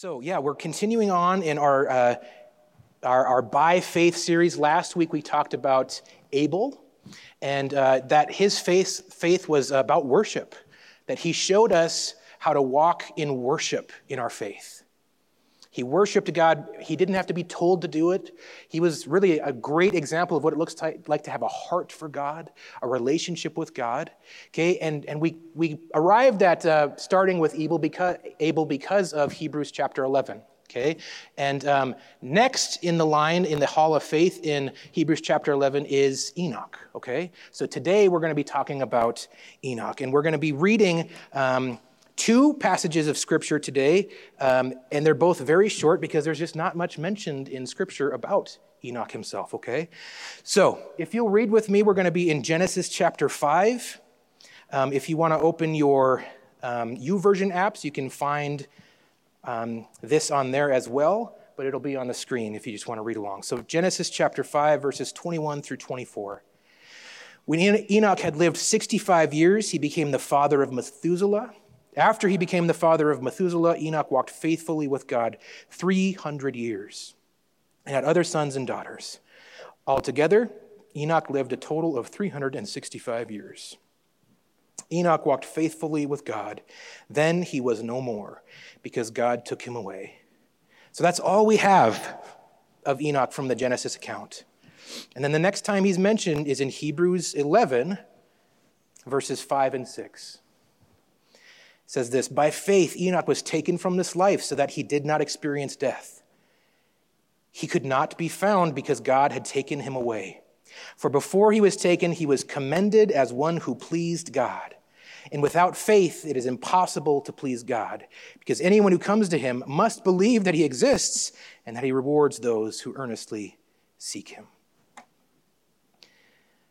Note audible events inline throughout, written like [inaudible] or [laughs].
So, yeah, we're continuing on in our, uh, our, our, By Faith series. Last week we talked about Abel and uh, that his faith, faith was about worship, that he showed us how to walk in worship in our faith. He worshiped God. He didn't have to be told to do it. He was really a great example of what it looks like to have a heart for God, a relationship with God. Okay, and, and we, we arrived at uh, starting with Abel because, Abel because of Hebrews chapter 11. Okay, and um, next in the line in the Hall of Faith in Hebrews chapter 11 is Enoch. Okay, so today we're going to be talking about Enoch, and we're going to be reading. Um, two passages of Scripture today, um, and they're both very short because there's just not much mentioned in Scripture about Enoch himself, okay? So, if you'll read with me, we're going to be in Genesis chapter 5. Um, if you want to open your um, YouVersion apps, you can find um, this on there as well, but it'll be on the screen if you just want to read along. So, Genesis chapter 5, verses 21 through 24. When Enoch had lived 65 years, he became the father of Methuselah. After he became the father of Methuselah, Enoch walked faithfully with God 300 years and had other sons and daughters. Altogether, Enoch lived a total of 365 years. Enoch walked faithfully with God. Then he was no more because God took him away. So that's all we have of Enoch from the Genesis account. And then the next time he's mentioned is in Hebrews 11, verses 5 and 6 says this By faith, Enoch was taken from this life so that he did not experience death. He could not be found because God had taken him away. For before he was taken, he was commended as one who pleased God. And without faith, it is impossible to please God, because anyone who comes to him must believe that he exists and that he rewards those who earnestly seek him.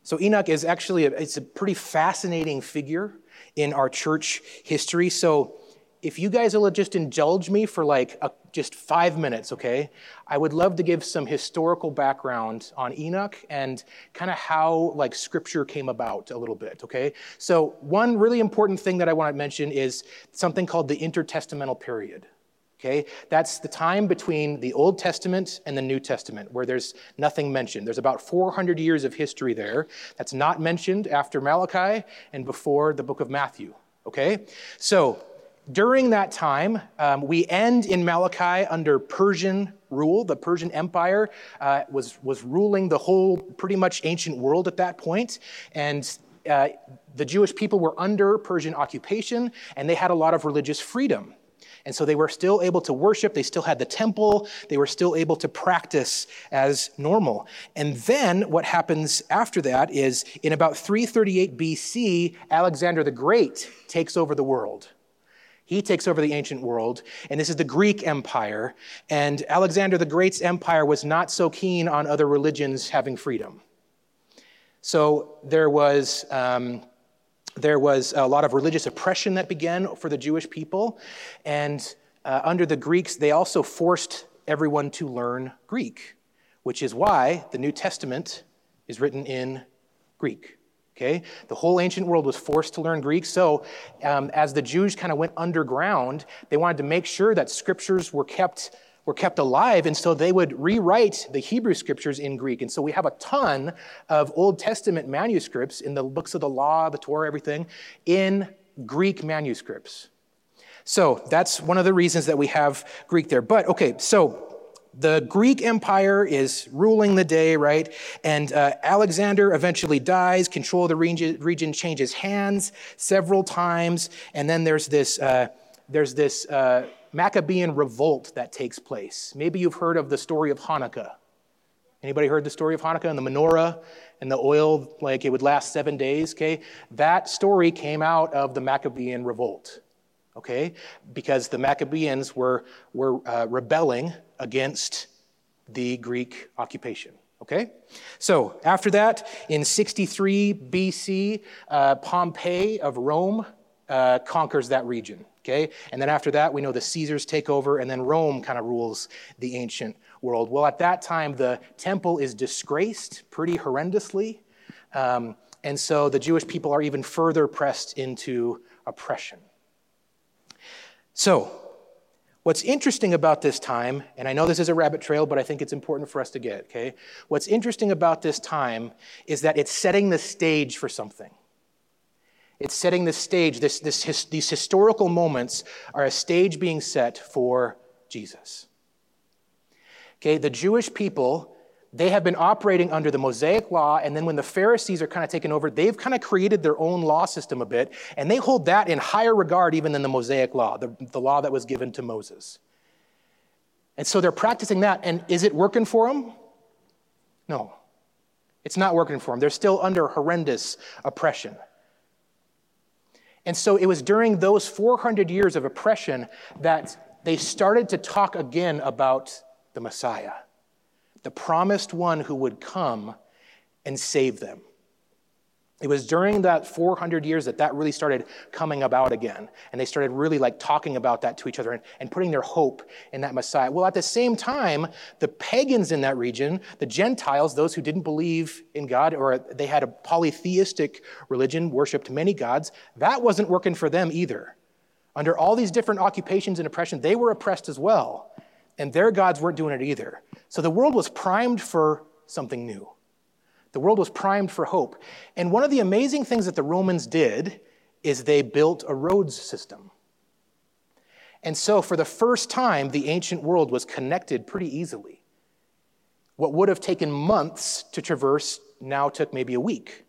So Enoch is actually a, it's a pretty fascinating figure in our church history. So if you guys will just indulge me for like a, just five minutes, okay, I would love to give some historical background on Enoch and kind of how like scripture came about a little bit, okay? So one really important thing that I want to mention is something called the intertestamental period. Okay, that's the time between the Old Testament and the New Testament where there's nothing mentioned. There's about 400 years of history there that's not mentioned after Malachi and before the book of Matthew. Okay, so during that time, um, we end in Malachi under Persian rule. The Persian Empire uh, was, was ruling the whole pretty much ancient world at that point, and uh, the Jewish people were under Persian occupation and they had a lot of religious freedom. And so they were still able to worship, they still had the temple, they were still able to practice as normal. And then what happens after that is in about 338 BC, Alexander the Great takes over the world. He takes over the ancient world, and this is the Greek Empire. And Alexander the Great's empire was not so keen on other religions having freedom. So there was. Um, there was a lot of religious oppression that began for the Jewish people. And uh, under the Greeks, they also forced everyone to learn Greek, which is why the New Testament is written in Greek. Okay? The whole ancient world was forced to learn Greek. So, um, as the Jews kind of went underground, they wanted to make sure that scriptures were kept were kept alive, and so they would rewrite the Hebrew scriptures in Greek. And so we have a ton of Old Testament manuscripts in the books of the law, the Torah, everything, in Greek manuscripts. So that's one of the reasons that we have Greek there. But okay, so the Greek Empire is ruling the day, right? And uh, Alexander eventually dies. Control of the region, region, changes hands several times, and then there's this uh, there's this uh, Maccabean revolt that takes place. Maybe you've heard of the story of Hanukkah. Anybody heard the story of Hanukkah and the menorah and the oil, like it would last seven days? Okay, that story came out of the Maccabean revolt. Okay, because the Maccabeans were were uh, rebelling against the Greek occupation. Okay? So, after that, in 63 BC, uh, Pompey of Rome uh, conquers that region. Okay? And then after that, we know the Caesars take over, and then Rome kind of rules the ancient world. Well, at that time, the temple is disgraced pretty horrendously. Um, and so the Jewish people are even further pressed into oppression. So, What's interesting about this time, and I know this is a rabbit trail, but I think it's important for us to get, okay? What's interesting about this time is that it's setting the stage for something. It's setting the stage. This, this, his, these historical moments are a stage being set for Jesus. Okay, the Jewish people, they have been operating under the Mosaic law, and then when the Pharisees are kind of taken over, they've kind of created their own law system a bit, and they hold that in higher regard even than the Mosaic law, the, the law that was given to Moses. And so they're practicing that, and is it working for them? No. It's not working for them. They're still under horrendous oppression. And so it was during those 400 years of oppression that they started to talk again about the Messiah, the promised one who would come and save them. It was during that 400 years that that really started coming about again. And they started really like talking about that to each other and, and putting their hope in that Messiah. Well, at the same time, the pagans in that region, the Gentiles, those who didn't believe in God or they had a polytheistic religion, worshiped many gods, that wasn't working for them either. Under all these different occupations and oppression, they were oppressed as well. And their gods weren't doing it either. So the world was primed for something new. The world was primed for hope. And one of the amazing things that the Romans did is they built a roads system. And so, for the first time, the ancient world was connected pretty easily. What would have taken months to traverse now took maybe a week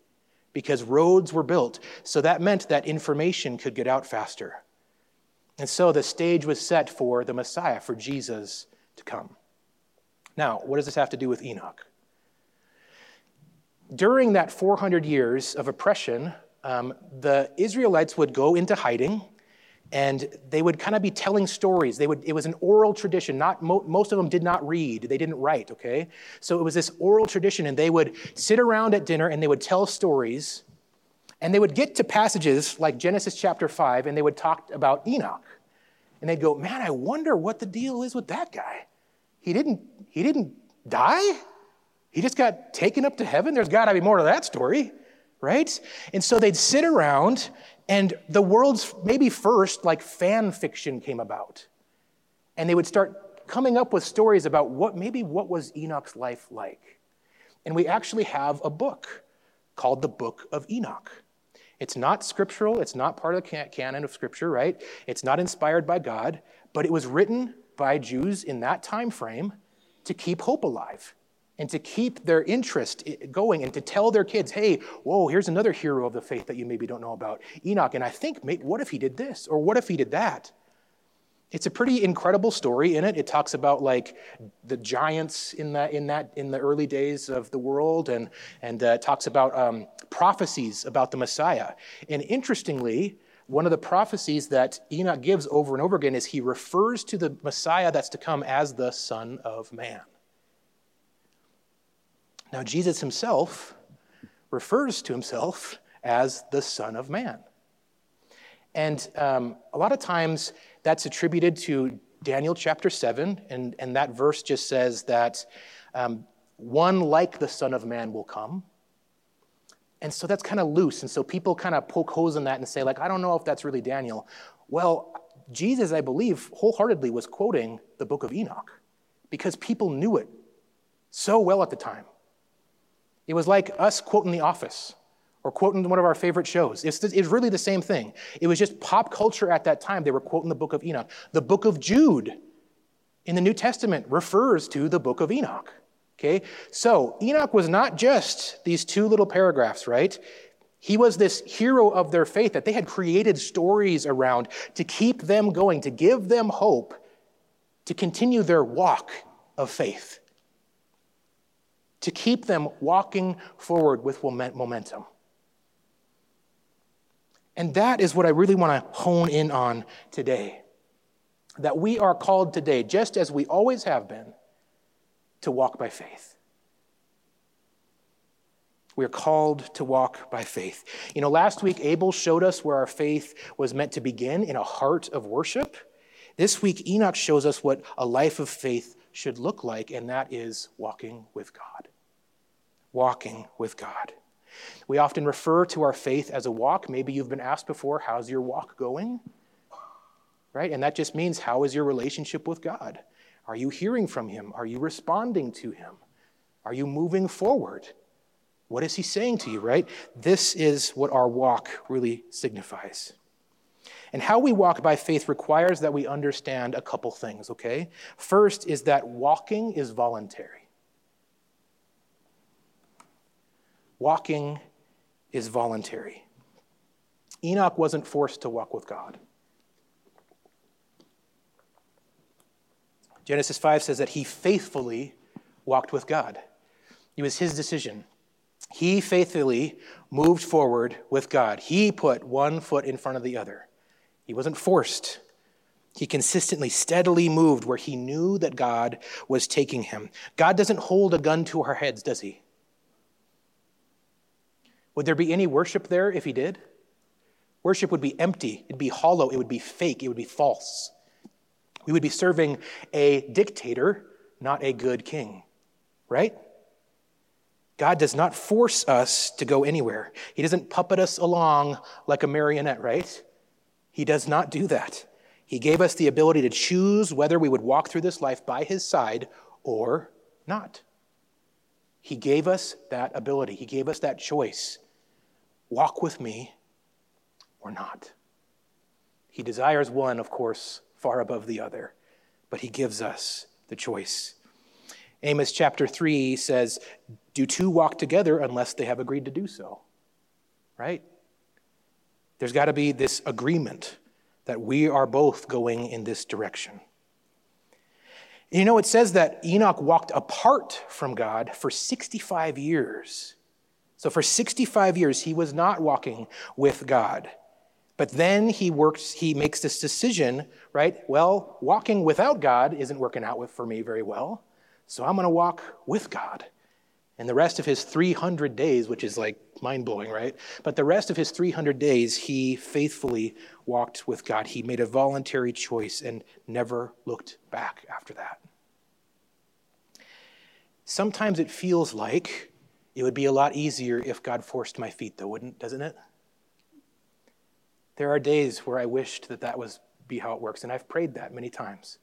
because roads were built. So that meant that information could get out faster. And so the stage was set for the Messiah, for Jesus to come. Now, what does this have to do with Enoch? During that 400 years of oppression, um, the Israelites would go into hiding and they would kind of be telling stories. They would, it was an oral tradition. Not, mo- most of them did not read, they didn't write, okay? So it was this oral tradition, and they would sit around at dinner and they would tell stories. And they would get to passages like Genesis chapter 5, and they would talk about Enoch. And they'd go, Man, I wonder what the deal is with that guy. He didn't, he didn't die? He just got taken up to heaven. There's got to be more to that story, right? And so they'd sit around, and the world's maybe first, like fan fiction came about. And they would start coming up with stories about what maybe what was Enoch's life like. And we actually have a book called the Book of Enoch. It's not scriptural, it's not part of the canon of scripture, right? It's not inspired by God, but it was written by Jews in that time frame to keep hope alive and to keep their interest going and to tell their kids, hey, whoa, here's another hero of the faith that you maybe don't know about, Enoch. And I think, what if he did this? Or what if he did that? It's a pretty incredible story in it. It talks about like the giants in that in that in the early days of the world, and and uh, talks about um, prophecies about the Messiah. And interestingly, one of the prophecies that Enoch gives over and over again is he refers to the Messiah that's to come as the Son of Man. Now, Jesus himself refers to himself as the Son of Man. And um, a lot of times that's attributed to Daniel chapter 7, and, and that verse just says that um, one like the Son of Man will come. And so that's kind of loose. And so people kind of poke holes in that and say, like, I don't know if that's really Daniel. Well, Jesus, I believe, wholeheartedly was quoting the book of Enoch because people knew it so well at the time. It was like us quoting The Office or quoting one of our favorite shows. It's, it's really the same thing. It was just pop culture at that time. They were quoting the book of Enoch. The book of Jude in the New Testament refers to the book of Enoch. Okay? So Enoch was not just these two little paragraphs, right? He was this hero of their faith that they had created stories around to keep them going, to give them hope, to continue their walk of faith to keep them walking forward with momentum. And that is what I really want to hone in on today. That we are called today, just as we always have been, to walk by faith. We are called to walk by faith. You know, last week Abel showed us where our faith was meant to begin in a heart of worship. This week Enoch shows us what a life of faith should look like, and that is walking with God walking with God. We often refer to our faith as a walk. Maybe you've been asked before, how's your walk going? right? And that just means how is your relationship with God? Are you hearing from Him? Are you responding to Him? Are you moving forward? What is He saying to you, right? This is what our walk really signifies. And how we walk by faith requires that we understand a couple things, okay? First is that walking is voluntary. Walking is voluntary. Enoch wasn't forced to walk with God. Genesis 5 says that he faithfully walked with God. It was his decision. He faithfully moved forward with God. He put one foot in front of the other. He wasn't forced. He consistently, steadily moved where he knew that God was taking him. God doesn't hold a gun to our heads, does he? Would there be any worship there if he did? Worship would be empty, it'd be hollow, it would be fake, it would be false. We would be serving a dictator, not a good king, right? God does not force us to go anywhere. He doesn't puppet us along like a marionette, right? He does not do that. He gave us the ability to choose whether we would walk through this life by his side or not. He gave us that ability, he gave us that choice. Walk with me or not. He desires one, of course, far above the other, but he gives us the choice. Amos chapter 3 says, Do two walk together unless they have agreed to do so? Right? There's got to be this agreement that we are both going in this direction. You know, it says that Enoch walked apart from God for 65 years. So, for 65 years, he was not walking with God. But then he works, he makes this decision, right? Well, walking without God isn't working out with, for me very well. So I'm going to walk with God. And the rest of his 300 days, which is like mind blowing, right? But the rest of his 300 days, he faithfully walked with God. He made a voluntary choice and never looked back after that. Sometimes it feels like it would be a lot easier if God forced my feet, though, wouldn't, doesn't it? There are days where I wished that that was be how it works, and I've prayed that many times.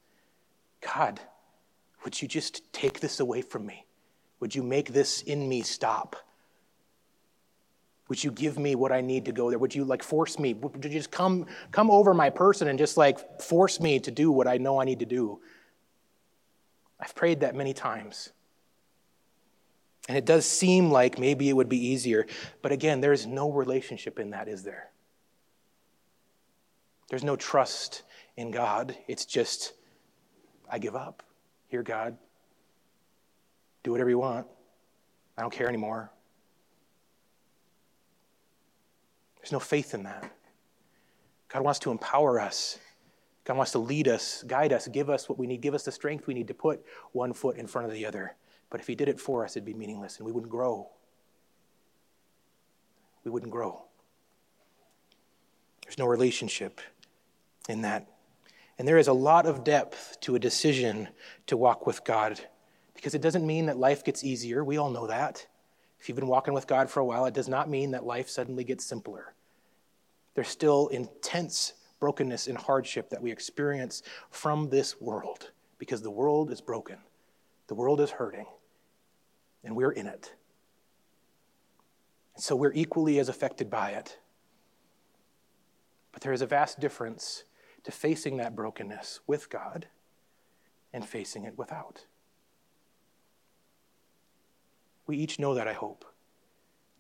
God, would you just take this away from me? Would you make this in me stop? Would you give me what I need to go there? Would you like force me? Would you just come come over my person and just like force me to do what I know I need to do? I've prayed that many times. And it does seem like maybe it would be easier, but again, there's no relationship in that, is there? There's no trust in God. It's just, I give up. Here, God. Do whatever you want. I don't care anymore. There's no faith in that. God wants to empower us. God wants to lead us, guide us, give us what we need, give us the strength we need to put one foot in front of the other. But if He did it for us, it'd be meaningless and we wouldn't grow. We wouldn't grow. There's no relationship in that. And there is a lot of depth to a decision to walk with God because it doesn't mean that life gets easier. We all know that. If you've been walking with God for a while, it does not mean that life suddenly gets simpler. There's still intense brokenness and hardship that we experience from this world because the world is broken, the world is hurting, and we're in it. So we're equally as affected by it. But there is a vast difference to facing that brokenness with God and facing it without. We each know that, I hope.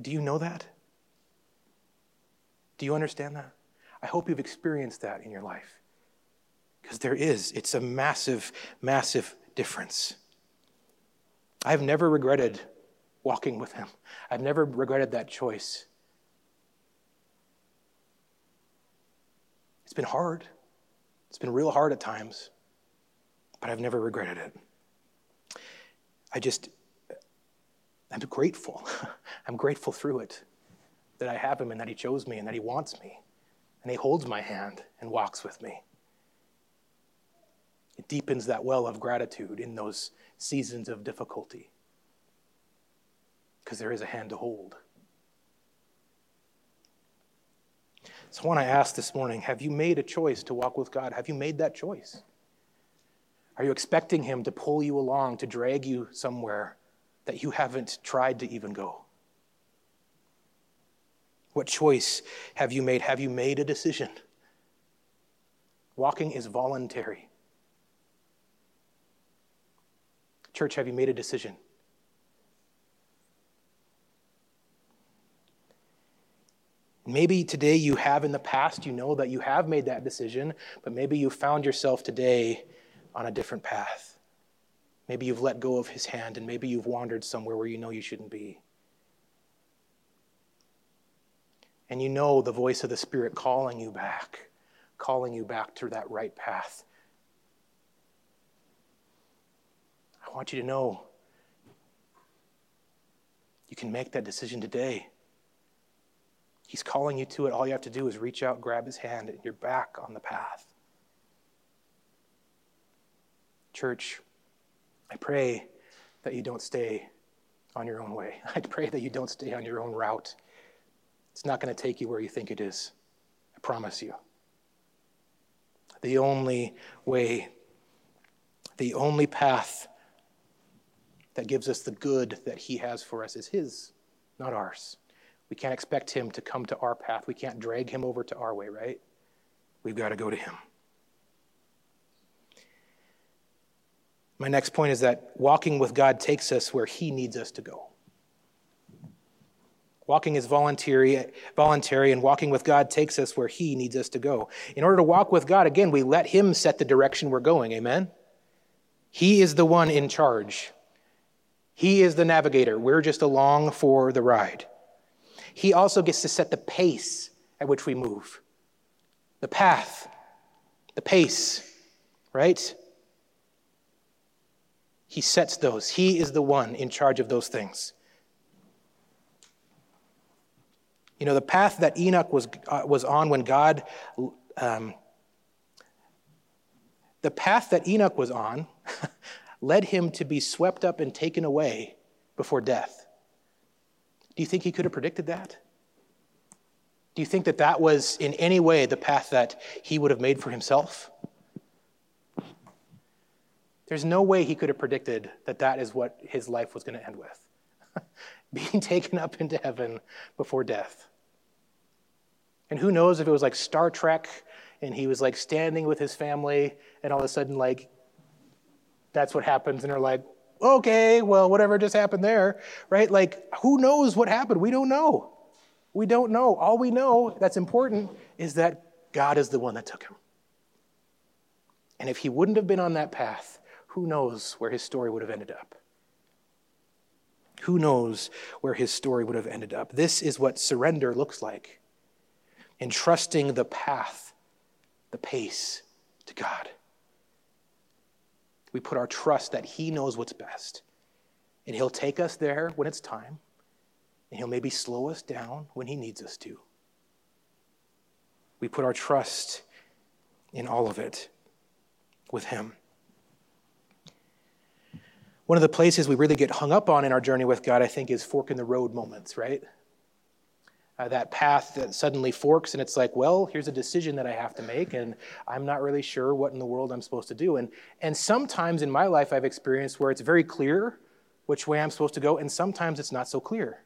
Do you know that? Do you understand that? I hope you've experienced that in your life. Because there is, it's a massive, massive difference. I've never regretted walking with him, I've never regretted that choice. It's been hard. It's been real hard at times, but I've never regretted it. I just, I'm grateful. [laughs] I'm grateful through it that I have him and that he chose me and that he wants me and he holds my hand and walks with me. It deepens that well of gratitude in those seasons of difficulty because there is a hand to hold. So when I want to ask this morning have you made a choice to walk with God? Have you made that choice? Are you expecting Him to pull you along, to drag you somewhere that you haven't tried to even go? What choice have you made? Have you made a decision? Walking is voluntary. Church, have you made a decision? Maybe today you have in the past, you know that you have made that decision, but maybe you found yourself today on a different path. Maybe you've let go of his hand and maybe you've wandered somewhere where you know you shouldn't be. And you know the voice of the Spirit calling you back, calling you back to that right path. I want you to know you can make that decision today. He's calling you to it. All you have to do is reach out, grab his hand, and you're back on the path. Church, I pray that you don't stay on your own way. [laughs] I pray that you don't stay on your own route. It's not going to take you where you think it is. I promise you. The only way, the only path that gives us the good that He has for us is His, not ours. We can't expect him to come to our path. We can't drag him over to our way, right? We've got to go to him. My next point is that walking with God takes us where he needs us to go. Walking is voluntary, voluntary, and walking with God takes us where He needs us to go. In order to walk with God, again, we let Him set the direction we're going. Amen? He is the one in charge. He is the navigator. We're just along for the ride. He also gets to set the pace at which we move, the path, the pace, right? He sets those. He is the one in charge of those things. You know, the path that Enoch was, uh, was on when God, um, the path that Enoch was on [laughs] led him to be swept up and taken away before death. Do you think he could have predicted that? Do you think that that was in any way the path that he would have made for himself? There's no way he could have predicted that that is what his life was going to end with [laughs] being taken up into heaven before death. And who knows if it was like Star Trek and he was like standing with his family and all of a sudden, like, that's what happens, and they're like, okay, well, whatever just happened there, right? Like, who knows what happened? We don't know. We don't know. All we know that's important is that God is the one that took him. And if he wouldn't have been on that path, who knows where his story would have ended up? Who knows where his story would have ended up? This is what surrender looks like entrusting the path, the pace to God. We put our trust that He knows what's best. And He'll take us there when it's time, and He'll maybe slow us down when He needs us to. We put our trust in all of it with Him. One of the places we really get hung up on in our journey with God, I think, is fork in the road moments, right? uh, that path that suddenly forks and it's like well here's a decision that i have to make and i'm not really sure what in the world i'm supposed to do. And and sometimes in my life i've experienced where it's very clear which way i'm supposed to go and sometimes it's not so clear.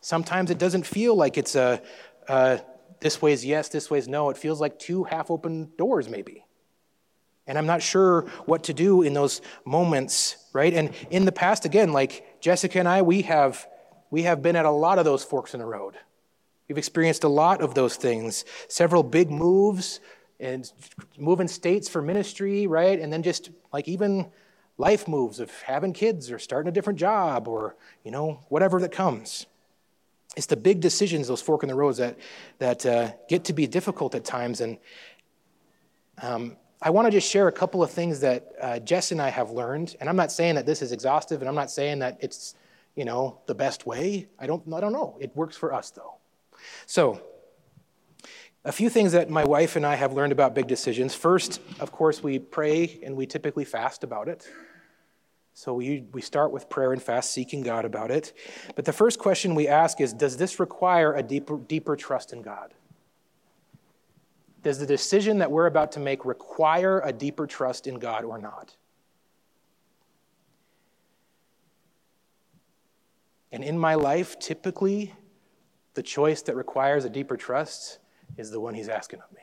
Sometimes it doesn't feel like it's a, a this is yes this way is no. It feels like two half open doors maybe and i'm not sure what to do in those moments right and in the past again like jessica and i we have we have been at a lot of those forks in the road. We've experienced a lot of those things, several big moves and moving states for ministry, right? And then just like even life moves of having kids or starting a different job or, you know, whatever that comes. It's the big decisions, those fork in the roads, that, that uh, get to be difficult at times. And um, I want to just share a couple of things that uh, Jess and I have learned. And I'm not saying that this is exhaustive, and I'm not saying that it's you know, the best way. I don't, I don't know. It works for us, though. So, a few things that my wife and I have learned about big decisions. First, of course, we pray and we typically fast about it. So we, we start with prayer and fast, seeking God about it. But the first question we ask is Does this require a deeper, deeper trust in God? Does the decision that we're about to make require a deeper trust in God or not? And in my life, typically, the choice that requires a deeper trust is the one He's asking of me.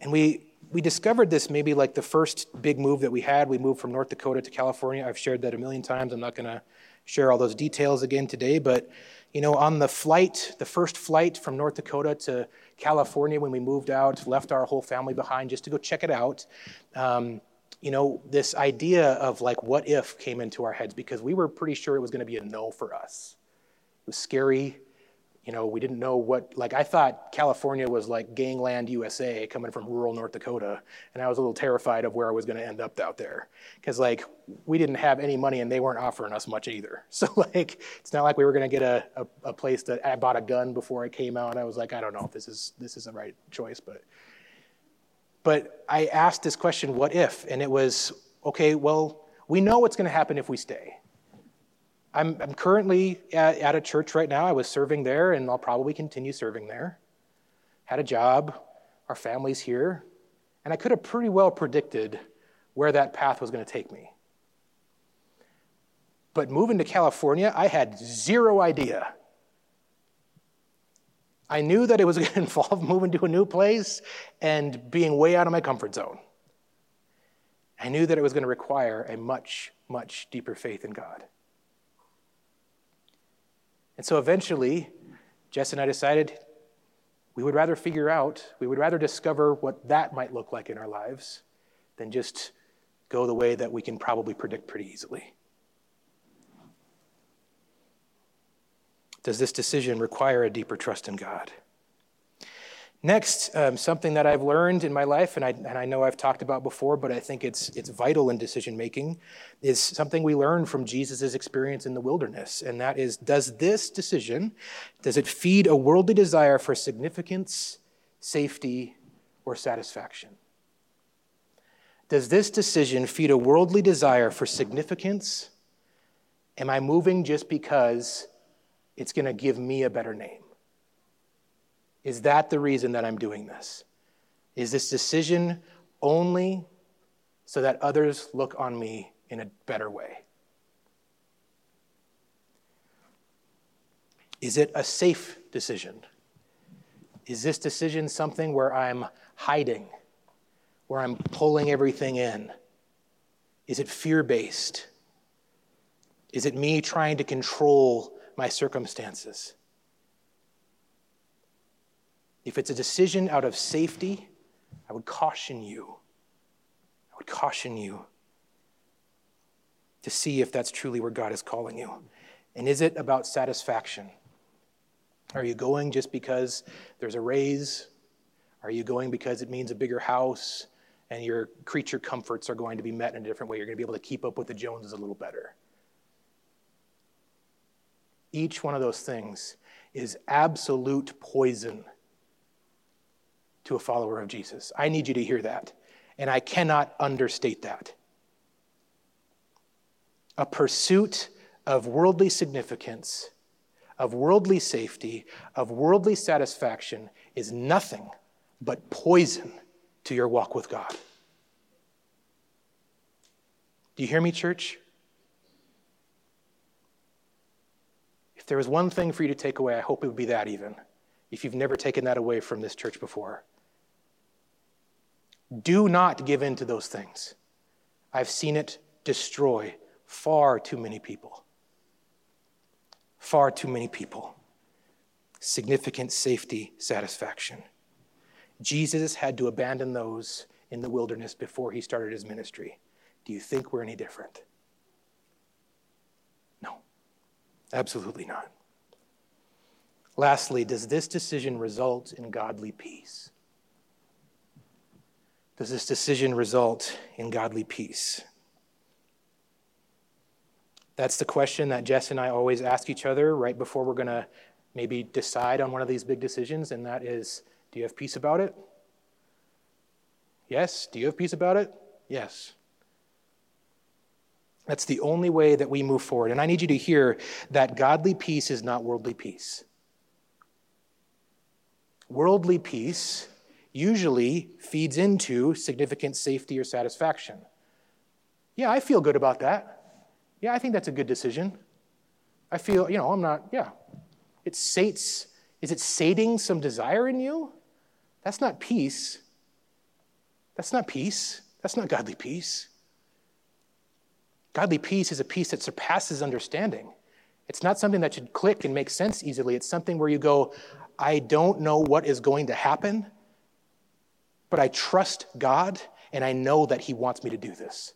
And we, we discovered this maybe like the first big move that we had. We moved from North Dakota to California. I've shared that a million times. I'm not going to share all those details again today. But, you know, on the flight, the first flight from North Dakota to California when we moved out, left our whole family behind just to go check it out. Um, you know, this idea of like what if came into our heads because we were pretty sure it was going to be a no for us. It was scary you know, we didn't know what, like, I thought California was like gangland USA coming from rural North Dakota. And I was a little terrified of where I was going to end up out there. Because, like, we didn't have any money and they weren't offering us much either. [laughs] So, like, it's not like we were going to get a, a, a, place that I bought a gun before it came out. I was like, I don't know if this is, this is the right choice. But, but I asked this question, what if? And it was, okay, well, we know what's going to happen if we stay. I'm, I'm currently at, at a church right now. I was serving there, and I'll probably continue serving there. Had a job, our family's here, and I could have pretty well predicted where that path was going to take me. But moving to California, I had zero idea. I knew that it was [laughs] going to involve moving to a new place and being way out of my comfort zone. I knew that it was going to require a much, much deeper faith in God. And so eventually, Jess and I decided we would rather figure out, we would rather discover what that might look like in our lives than just go the way that we can probably predict pretty easily. Does this decision require a deeper trust in God? Next, um, something that I've learned in my life, and I, and I know I've talked about before, but I think it's, it's vital in decision making, is something we learn from Jesus' experience in the wilderness. And that is does this decision, does it feed a worldly desire for significance, safety, or satisfaction? Does this decision feed a worldly desire for significance? Am I moving just because it's going to give me a better name? Is that the reason that I'm doing this? Is this decision only so that others look on me in a better way? Is it a safe decision? Is this decision something where I'm hiding, where I'm pulling everything in? Is it fear based? Is it me trying to control my circumstances? If it's a decision out of safety, I would caution you. I would caution you to see if that's truly where God is calling you. And is it about satisfaction? Are you going just because there's a raise? Are you going because it means a bigger house and your creature comforts are going to be met in a different way? You're going to be able to keep up with the Joneses a little better. Each one of those things is absolute poison to a follower of Jesus. I need you to hear that. And I cannot understate that. A pursuit of worldly significance, of worldly safety, of worldly satisfaction is nothing but poison to your walk with God. Do you hear me, church? If there was one thing for you to take away, I hope it would be that even, if you've never taken that away from this church before. Do not give in to those things. I've seen it destroy far too many people. Far too many people. Significant safety satisfaction. Jesus had to abandon those in the wilderness before he started his ministry. Do you think we're any different? No, absolutely not. Lastly, does this decision result in godly peace? Does this decision result in godly peace? That's the question that Jess and I always ask each other right before we're going to maybe decide on one of these big decisions, and that is do you have peace about it? Yes. Do you have peace about it? Yes. That's the only way that we move forward. And I need you to hear that godly peace is not worldly peace. Worldly peace usually feeds into significant safety or satisfaction. Yeah, I feel good about that. Yeah, I think that's a good decision. I feel, you know, I'm not, yeah. It sates, is it sating some desire in you? That's not peace. That's not peace. That's not godly peace. Godly peace is a peace that surpasses understanding. It's not something that should click and make sense easily. It's something where you go, I don't know what is going to happen, but I trust God and I know that He wants me to do this.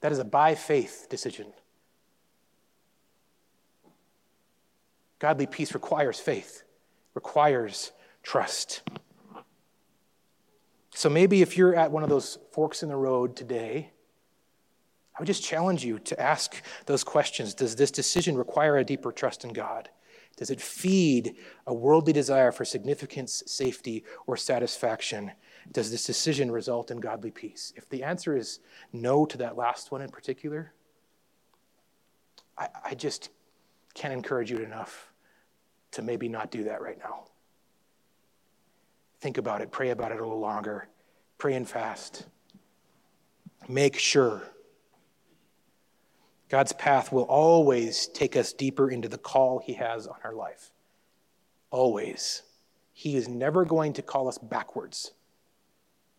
That is a by faith decision. Godly peace requires faith, requires trust. So maybe if you're at one of those forks in the road today, I would just challenge you to ask those questions. Does this decision require a deeper trust in God? Does it feed a worldly desire for significance, safety, or satisfaction? Does this decision result in godly peace? If the answer is no to that last one in particular, I, I just can't encourage you enough to maybe not do that right now. Think about it, pray about it a little longer, pray and fast. Make sure. God's path will always take us deeper into the call He has on our life. Always. He is never going to call us backwards.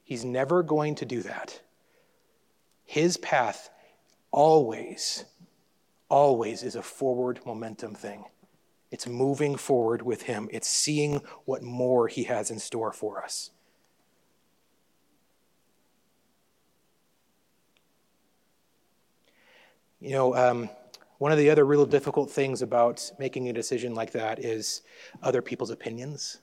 He's never going to do that. His path always, always is a forward momentum thing. It's moving forward with Him, it's seeing what more He has in store for us. You know, um, one of the other real difficult things about making a decision like that is other people's opinions.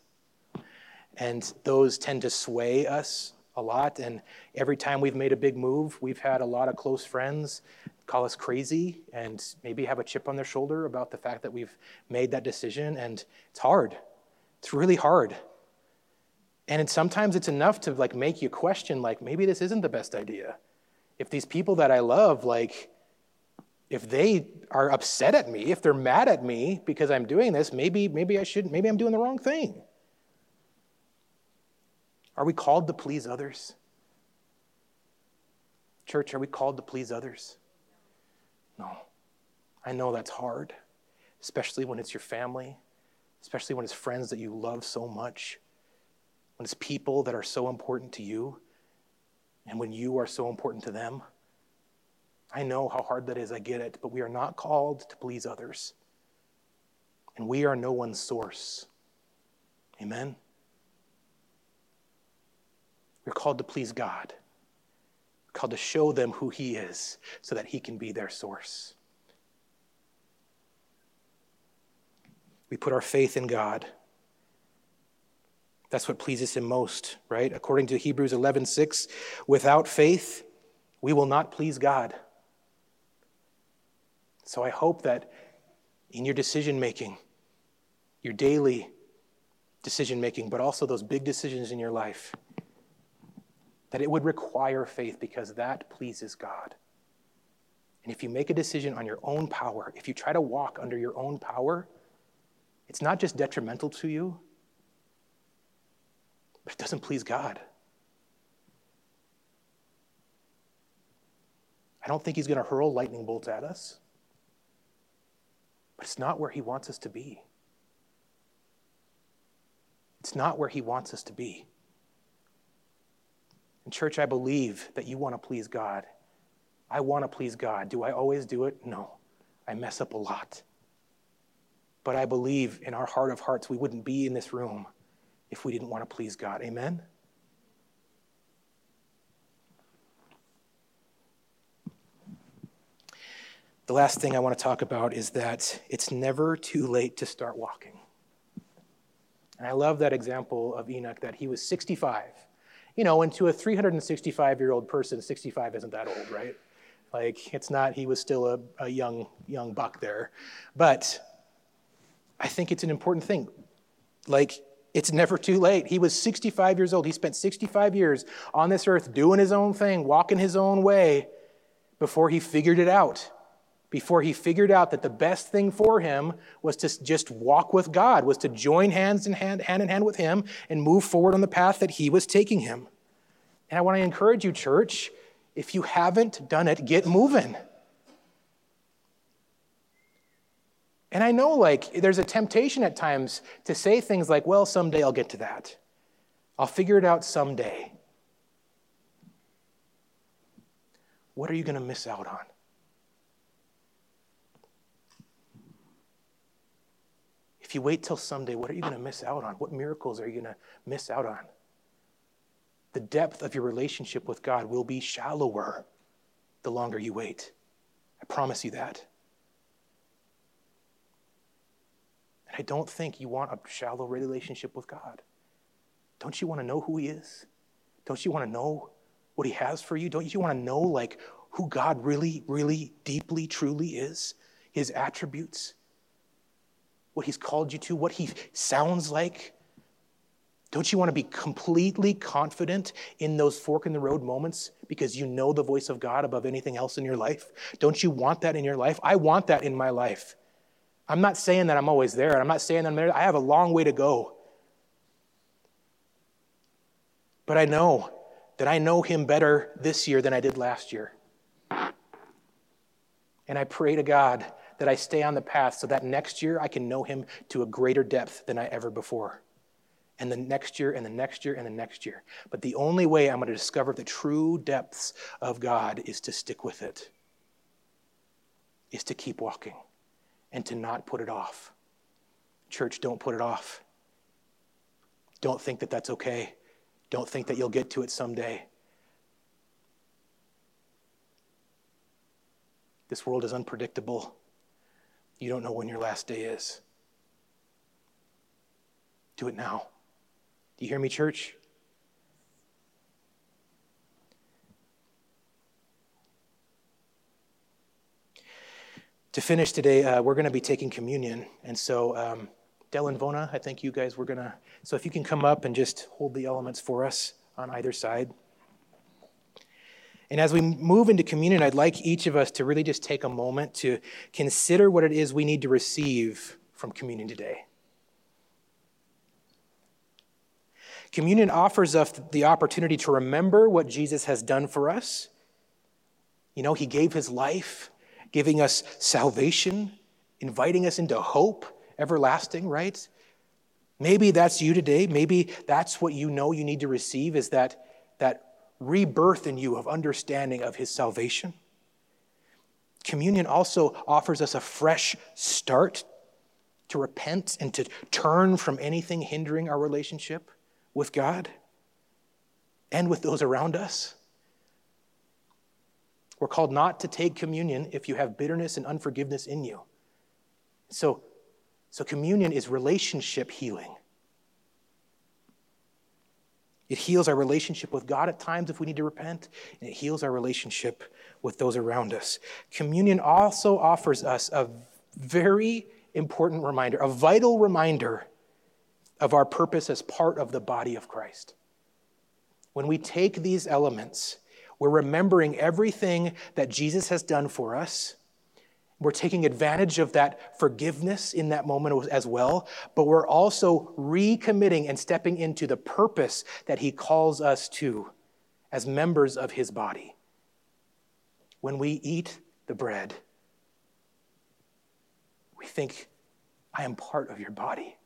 And those tend to sway us a lot. And every time we've made a big move, we've had a lot of close friends call us crazy and maybe have a chip on their shoulder about the fact that we've made that decision. And it's hard. It's really hard. And sometimes it's enough to like make you question, like, maybe this isn't the best idea. If these people that I love, like, if they are upset at me, if they're mad at me because I'm doing this, maybe, maybe I should, maybe I'm doing the wrong thing. Are we called to please others? Church, are we called to please others? No. I know that's hard, especially when it's your family, especially when it's friends that you love so much, when it's people that are so important to you, and when you are so important to them. I know how hard that is, I get it, but we are not called to please others. And we are no one's source. Amen? We're called to please God called to show them who He is so that He can be their source. We put our faith in God. That's what pleases Him most, right? According to Hebrews 11 6, without faith, we will not please God. So I hope that in your decision making, your daily decision making, but also those big decisions in your life, that it would require faith because that pleases God. And if you make a decision on your own power, if you try to walk under your own power, it's not just detrimental to you, but it doesn't please God. I don't think he's going to hurl lightning bolts at us, but it's not where he wants us to be. It's not where he wants us to be. And, church, I believe that you want to please God. I want to please God. Do I always do it? No. I mess up a lot. But I believe in our heart of hearts we wouldn't be in this room if we didn't want to please God. Amen? The last thing I want to talk about is that it's never too late to start walking. And I love that example of Enoch that he was 65 you know, and to a 365 year old person, 65 isn't that old, right? Like, it's not, he was still a, a young, young buck there. But I think it's an important thing. Like, It's never too late. He was 65 years old. He spent 65 years on this earth doing his own thing, walking his own way before he figured it out. Before he figured out that the best thing for him was to just walk with God, was to join hands in hand, hand in hand with him and move forward on the path that he was taking him. And I want to encourage you, church, if you haven't done it, get moving. And I know, like, there's a temptation at times to say things like, well, someday I'll get to that. I'll figure it out someday. What are you going to miss out on? If you wait till someday, what are you going to miss out on? What miracles are you going to miss out on? The depth of your relationship with God will be shallower the longer you wait. I promise you that. And I don't think you want a shallow relationship with God. Don't you want to know who He is? Don't you want to know what He has for you? Don't you want to know, like, who God really, really, deeply, truly is? His attributes? What He's called you to? What He sounds like? Don't you want to be completely confident in those fork in the road moments because you know the voice of God above anything else in your life? Don't you want that in your life? I want that in my life. I'm not saying that I'm always there, and I'm not saying that I'm there. I have a long way to go. But I know that I know Him better this year than I did last year. And I pray to God that I stay on the path so that next year I can know Him to a greater depth than I ever before and the next year and the next year and the next year. But the only way I'm going to discover the true depths of God is to stick with it, is to keep walking and to not put it off. Church, don't put it off. Don't think that that's okay. Don't think that you'll get to it someday. This world is unpredictable. You don't know when your last day is. Do it now. Do you hear me, church? To finish today, uh, we're going to be taking communion. And so, um, Del and Vona, I think you guys were going to. So, if you can come up and just hold the elements for us on either side. And as we move into communion, I'd like each of us to really just take a moment to consider what it is we need to receive from communion today. Communion offers us the opportunity to remember what Jesus has done for us. You know, he gave his life, giving us salvation, inviting us into hope everlasting, right? Maybe that's you today. Maybe that's what you know you need to receive is that, that rebirth in you of understanding of his salvation. Communion also offers us a fresh start to repent and to turn from anything hindering our relationship with God and with those around us. We're called not to take communion if you have bitterness and unforgiveness in you. So, so communion is relationship healing. It heals our relationship with God at times if we need to repent, and it heals our relationship with those around us. Communion also offers us a very important reminder, a vital reminder of our purpose as part of the body of Christ. When we take these elements, we're remembering everything that Jesus has done for us. We're taking advantage of that forgiveness in that moment as well, but we're also recommitting and stepping into the purpose that he calls us to as members of his body. When we eat the bread, we think, I am part of your body.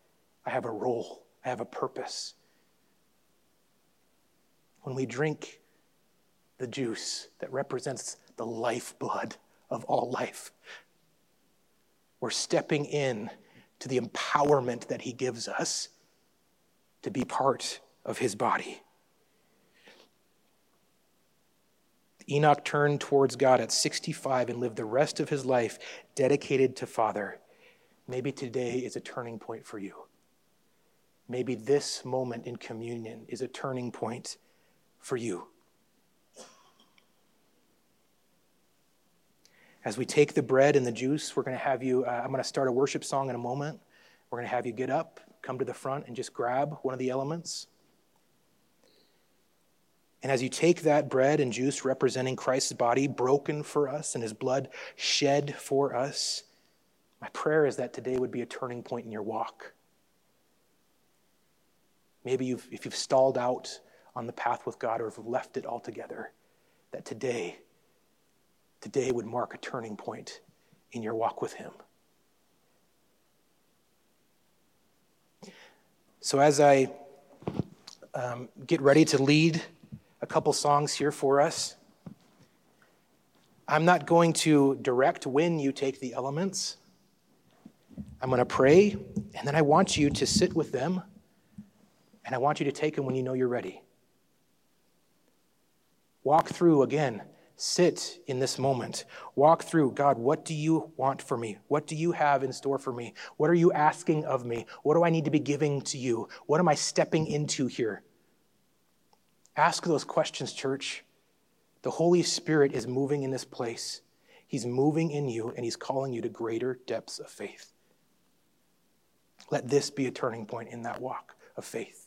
I have a role, I have a purpose. When we drink the juice that represents the lifeblood of all life, we're stepping in to the empowerment that he gives us to be part of his body. Enoch turned towards God at 65 and lived the rest of his life dedicated to Father. Maybe today is a turning point for you. Maybe this moment in communion is a turning point for you. As we take the bread and the juice, we're going to have you, uh, I'm going to start a worship song in a moment. We're going to have you get up, come to the front, and just grab one of the elements. And as you take that bread and juice representing Christ's body broken for us and his blood shed for us, my prayer is that today would be a turning point in your walk. Maybe you've, if you've stalled out on the path with God or have left it altogether, that today, today would mark a turning point in your walk with Him. So, as I um, get ready to lead a couple songs here for us, I'm not going to direct when you take the elements. I'm going to pray, and then I want you to sit with them, and I want you to take them when you know you're ready. Walk through again. Sit in this moment. Walk through God, what do you want for me? What do you have in store for me? What are you asking of me? What do I need to be giving to you? What am I stepping into here? Ask those questions, church. The Holy Spirit is moving in this place. He's moving in you, and He's calling you to greater depths of faith. Let this be a turning point in that walk of faith.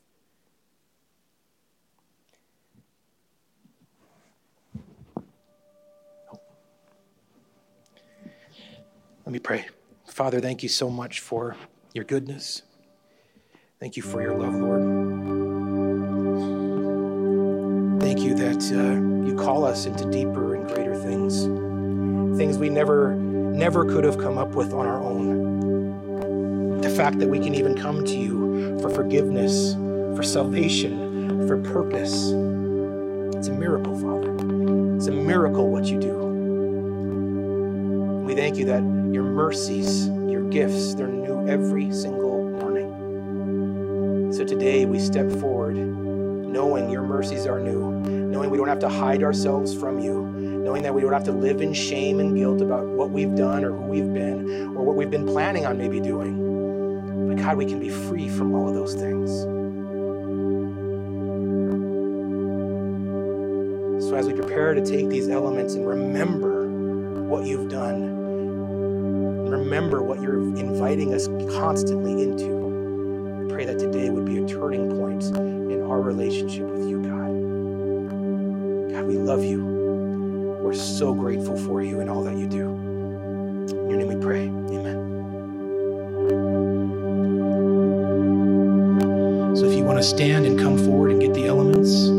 Let me pray. Father, thank you so much for your goodness. Thank you for your love, Lord. Thank you that uh, you call us into deeper and greater things, things we never, never could have come up with on our own. The fact that we can even come to you for forgiveness, for salvation, for purpose. It's a miracle, Father. It's a miracle what you do. We thank you that your mercies, your gifts, they're new every single morning. So today we step forward knowing your mercies are new, knowing we don't have to hide ourselves from you, knowing that we don't have to live in shame and guilt about what we've done or who we've been or what we've been planning on maybe doing. But God, we can be free from all of those things. So as we prepare to take these elements and remember what you've done. Remember what you're inviting us constantly into. I pray that today would be a turning point in our relationship with you, God. God, we love you. We're so grateful for you and all that you do. In your name we pray. Amen. So if you want to stand and come forward and get the elements,